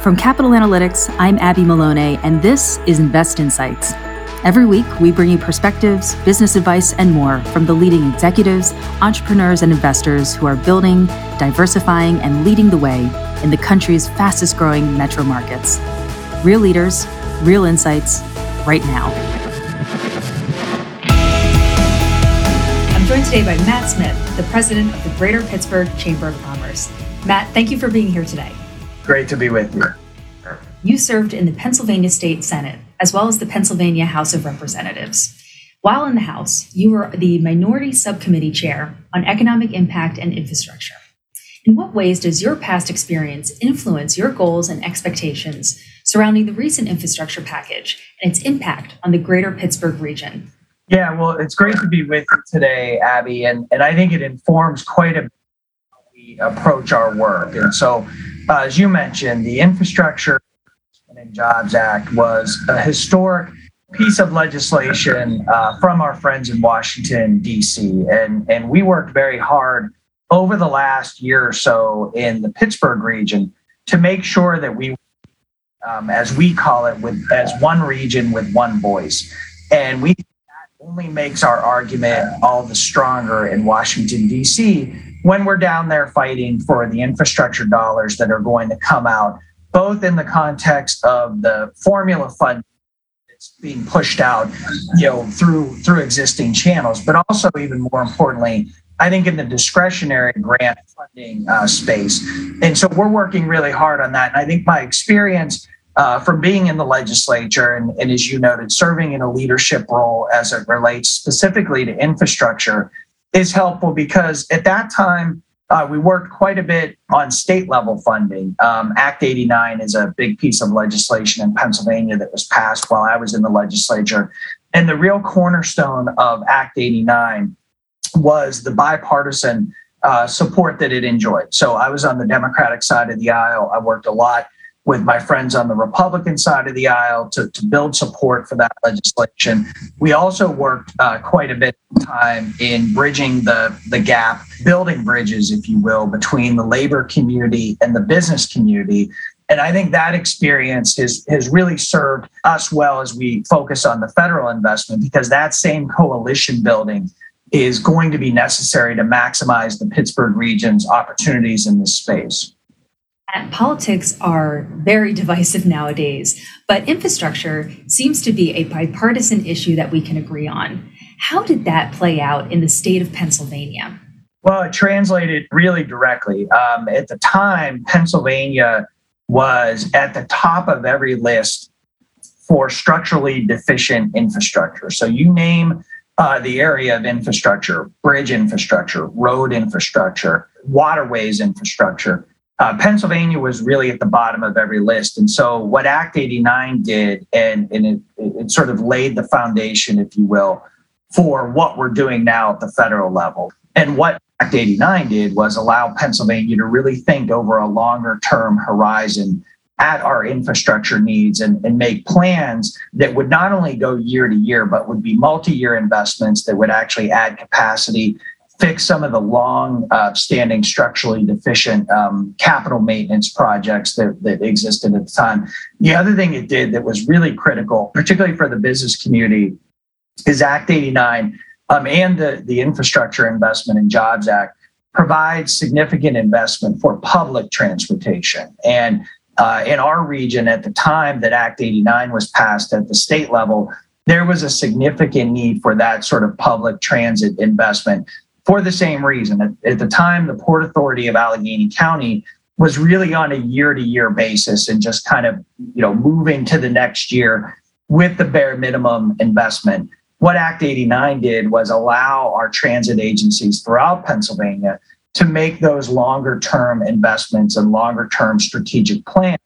From Capital Analytics, I'm Abby Maloney, and this is Invest Insights. Every week, we bring you perspectives, business advice, and more from the leading executives, entrepreneurs, and investors who are building, diversifying, and leading the way in the country's fastest growing metro markets. Real leaders, real insights, right now. I'm joined today by Matt Smith, the president of the Greater Pittsburgh Chamber of Commerce. Matt, thank you for being here today. Great to be with you. You served in the Pennsylvania State Senate as well as the Pennsylvania House of Representatives. While in the House, you were the Minority Subcommittee Chair on Economic Impact and Infrastructure. In what ways does your past experience influence your goals and expectations surrounding the recent infrastructure package and its impact on the greater Pittsburgh region? Yeah, well, it's great to be with you today, Abby, and, and I think it informs quite a bit how we approach our work. And so uh, as you mentioned, the Infrastructure and Jobs Act was a historic piece of legislation uh, from our friends in Washington, D.C. And, and we worked very hard over the last year or so in the Pittsburgh region to make sure that we, um, as we call it, with as one region with one voice. And we that only makes our argument all the stronger in Washington, D.C when we're down there fighting for the infrastructure dollars that are going to come out, both in the context of the formula fund that's being pushed out, you know, through through existing channels, but also even more importantly, I think in the discretionary grant funding uh, space. And so we're working really hard on that. And I think my experience uh, from being in the legislature and, and, as you noted, serving in a leadership role as it relates specifically to infrastructure is helpful because at that time, uh, we worked quite a bit on state level funding. Um, Act 89 is a big piece of legislation in Pennsylvania that was passed while I was in the legislature. And the real cornerstone of Act 89 was the bipartisan uh, support that it enjoyed. So I was on the Democratic side of the aisle. I worked a lot with my friends on the Republican side of the aisle to, to build support for that legislation. We also worked uh, quite a bit of time in bridging the, the gap, building bridges, if you will, between the labor community and the business community. And I think that experience has, has really served us well as we focus on the federal investment because that same coalition building is going to be necessary to maximize the Pittsburgh region's opportunities in this space. Politics are very divisive nowadays, but infrastructure seems to be a bipartisan issue that we can agree on. How did that play out in the state of Pennsylvania? Well, it translated really directly. Um, at the time, Pennsylvania was at the top of every list for structurally deficient infrastructure. So you name uh, the area of infrastructure, bridge infrastructure, road infrastructure, waterways infrastructure uh, Pennsylvania was really at the bottom of every list. And so, what Act 89 did, and, and it, it sort of laid the foundation, if you will, for what we're doing now at the federal level. And what Act 89 did was allow Pennsylvania to really think over a longer term horizon at our infrastructure needs and, and make plans that would not only go year to year, but would be multi year investments that would actually add capacity fix some of the long uh, standing structurally deficient um, capital maintenance projects that, that existed at the time. The other thing it did that was really critical, particularly for the business community, is Act 89 um, and the, the Infrastructure Investment and Jobs Act provides significant investment for public transportation. And uh, in our region at the time that Act 89 was passed at the state level, there was a significant need for that sort of public transit investment for the same reason. At, at the time, the Port Authority of Allegheny County was really on a year to year basis and just kind of, you know, moving to the next year with the bare minimum investment. What Act 89 did was allow our transit agencies throughout Pennsylvania to make those longer term investments and longer term strategic plans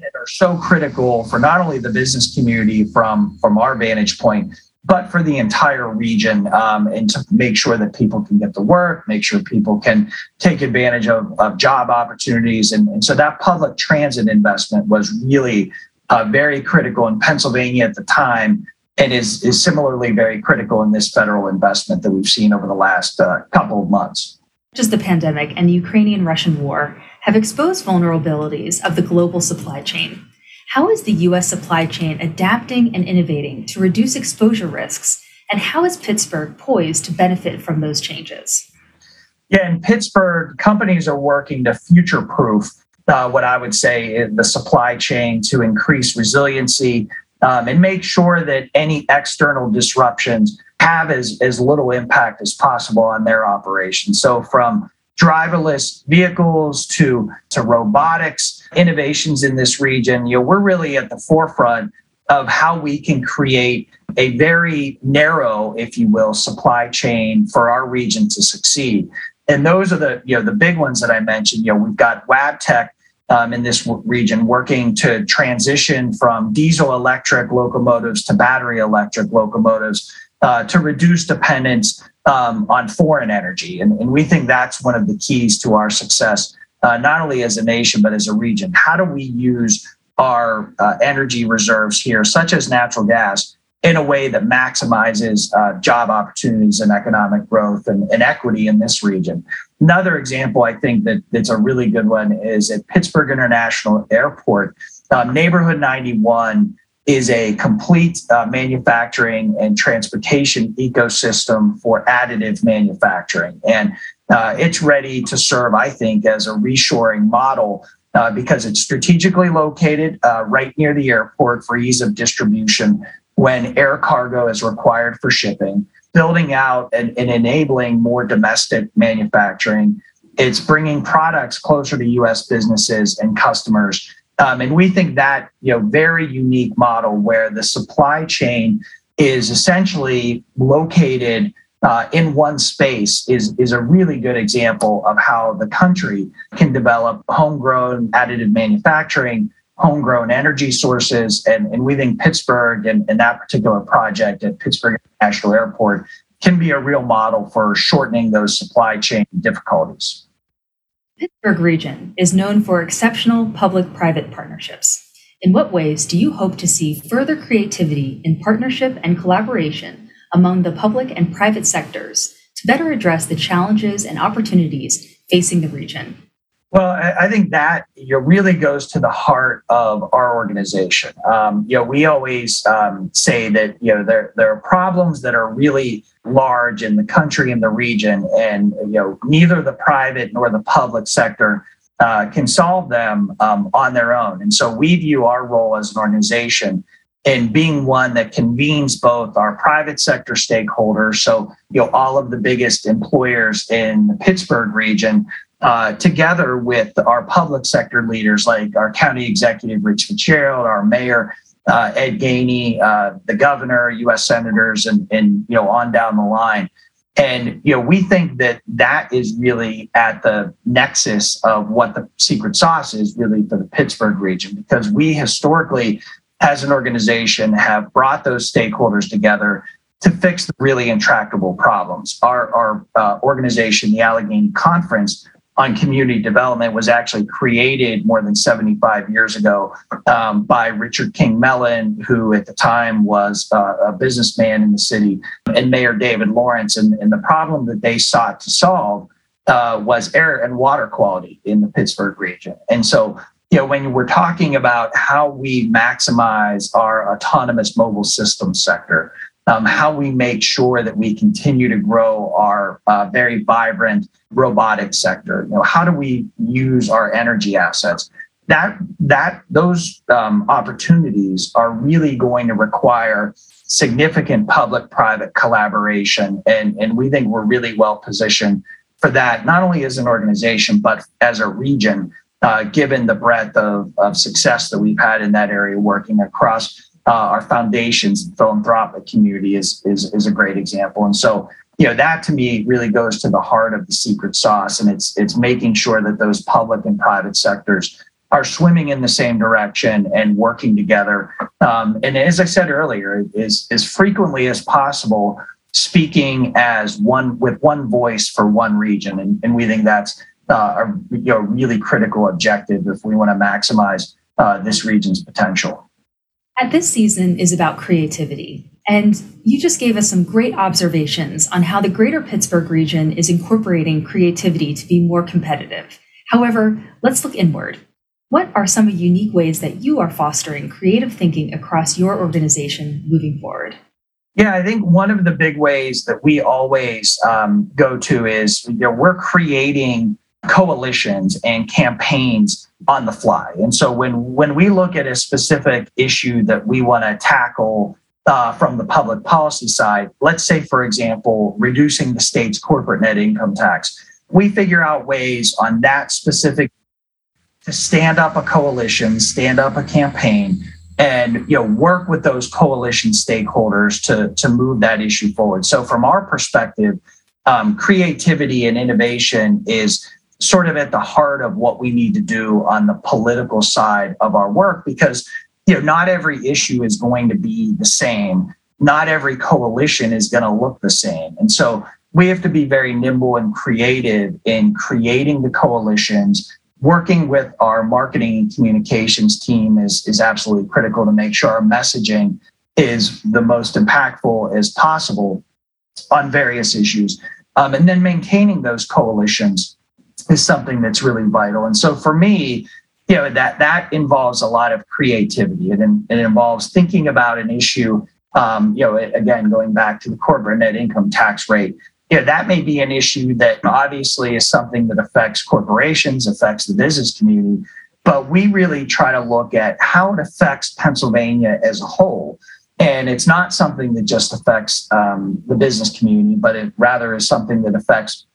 that are so critical for not only the business community from, from our vantage point, but for the entire region um, and to make sure that people can get to work, make sure people can take advantage of, of job opportunities. And, and, so that public transit investment was really uh, very critical in Pennsylvania at the time and is, is similarly very critical in this federal investment that we've seen over the last uh, couple of months. Just the pandemic and the Ukrainian Russian war have exposed vulnerabilities of the global supply chain. How is the U.S. supply chain adapting and innovating to reduce exposure risks? And how is Pittsburgh poised to benefit from those changes? Yeah, in Pittsburgh, companies are working to future proof uh, what I would say the supply chain to increase resiliency um, and make sure that any external disruptions have as, as little impact as possible on their operations. So, from driverless vehicles to, to robotics, innovations in this region, you know, we're really at the forefront of how we can create a very narrow, if you will, supply chain for our region to succeed. And those are the, you know, the big ones that I mentioned. You know, we've got Wabtec um, in this region working to transition from diesel electric locomotives to battery electric locomotives uh, to reduce dependence um, on foreign energy. And, and, we think that's one of the keys to our success, uh, not only as a nation, but as a region. How do we use our uh, energy reserves here, such as natural gas, in a way that maximizes uh, job opportunities and economic growth and, and, equity in this region. Another example, I think that that's a really good one is at Pittsburgh International Airport. Um, Neighborhood 91 is a complete uh, manufacturing and transportation ecosystem for additive manufacturing. And uh, it's ready to serve, I think, as a reshoring model uh, because it's strategically located uh, right near the airport for ease of distribution when air cargo is required for shipping, building out and, and enabling more domestic manufacturing. It's bringing products closer to US businesses and customers. Um, and we think that you know very unique model where the supply chain is essentially located uh, in one space is, is a really good example of how the country can develop homegrown additive manufacturing homegrown energy sources. And, and we think Pittsburgh and, and that particular project at Pittsburgh International Airport can be a real model for shortening those supply chain difficulties. Pittsburgh region is known for exceptional public private partnerships. In what ways do you hope to see further creativity in partnership and collaboration among the public and private sectors to better address the challenges and opportunities facing the region? Well, I think that you know, really goes to the heart of our organization. Um, you know, we always um, say that you know there there are problems that are really large in the country and the region, and you know neither the private nor the public sector uh, can solve them um, on their own. And so we view our role as an organization in being one that convenes both our private sector stakeholders, so you know all of the biggest employers in the Pittsburgh region, uh, together with our public sector leaders like our county executive, Rich Fitzgerald, our mayor, uh, Ed Gainey, uh, the governor, U.S. senators, and, and you know on down the line. And you know we think that that is really at the nexus of what the secret sauce is really for the Pittsburgh region because we historically, as an organization, have brought those stakeholders together to fix the really intractable problems. Our, our uh, organization, the Allegheny Conference, on community development was actually created more than 75 years ago um, by Richard King Mellon, who at the time was uh, a businessman in the city, and Mayor David Lawrence. And, and the problem that they sought to solve uh, was air and water quality in the Pittsburgh region. And so, you know, when we're talking about how we maximize our autonomous mobile system sector, um, how we make sure that we continue to grow our uh, very vibrant robotic sector. You know, how do we use our energy assets? That that those um, opportunities are really going to require significant public-private collaboration, and and we think we're really well positioned for that, not only as an organization but as a region. Uh, given the breadth of, of success that we've had in that area, working across uh, our foundations and philanthropic community is, is is a great example. And so you know that to me really goes to the heart of the secret sauce and it's it's making sure that those public and private sectors are swimming in the same direction and working together. Um, and as i said earlier is as frequently as possible speaking as one with one voice for one region. And, and we think that's uh, a you know, really critical objective if we want to maximize uh, this region's potential at this season is about creativity. And you just gave us some great observations on how the greater Pittsburgh region is incorporating creativity to be more competitive. However, let's look inward. What are some unique ways that you are fostering creative thinking across your organization moving forward? Yeah, I think one of the big ways that we always um, go to is you know, we're creating coalitions and campaigns on the fly. And so when when we look at a specific issue that we want to tackle uh, from the public policy side, let's say, for example, reducing the state's corporate net income tax, we figure out ways on that specific to stand up a coalition, stand up a campaign, and you know work with those coalition stakeholders to to move that issue forward. So from our perspective, um, creativity and innovation is sort of at the heart of what we need to do on the political side of our work because you know not every issue is going to be the same. Not every coalition is going to look the same. And so we have to be very nimble and creative in creating the coalitions. Working with our marketing and communications team is, is absolutely critical to make sure our messaging is the most impactful as possible on various issues. Um, and then maintaining those coalitions is something that's really vital. And so for me, you know, that that involves a lot of creativity. It, it involves thinking about an issue. Um, you know, again, going back to the corporate net income tax rate, you know, that may be an issue that obviously is something that affects corporations, affects the business community, but we really try to look at how it affects Pennsylvania as a whole. And it's not something that just affects um, the business community, but it rather is something that affects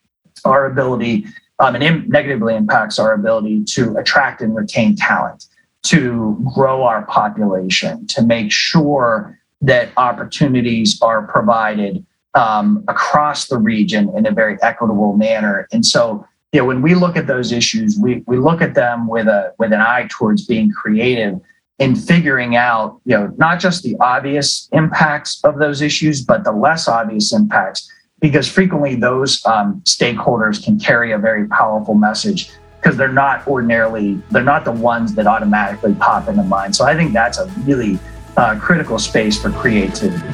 our ability um, and Im- negatively impacts our ability to attract and retain talent, to grow our population, to make sure that opportunities are provided um, across the region in a very equitable manner. And so, you know, when we look at those issues, we we look at them with a with an eye towards being creative in figuring out, you know, not just the obvious impacts of those issues, but the less obvious impacts, because frequently those um, stakeholders can carry a very powerful message because they're not ordinarily they're not the ones that automatically pop into mind. So I think that's a really uh, critical space for creativity.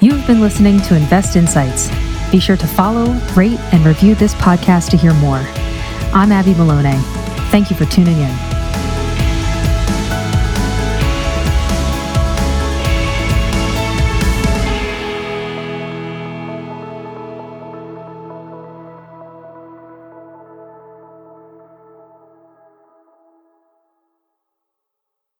You've been listening to Invest Insights. Be sure to follow, rate, and review this podcast to hear more. I'm Abby Maloney. Thank you for tuning in.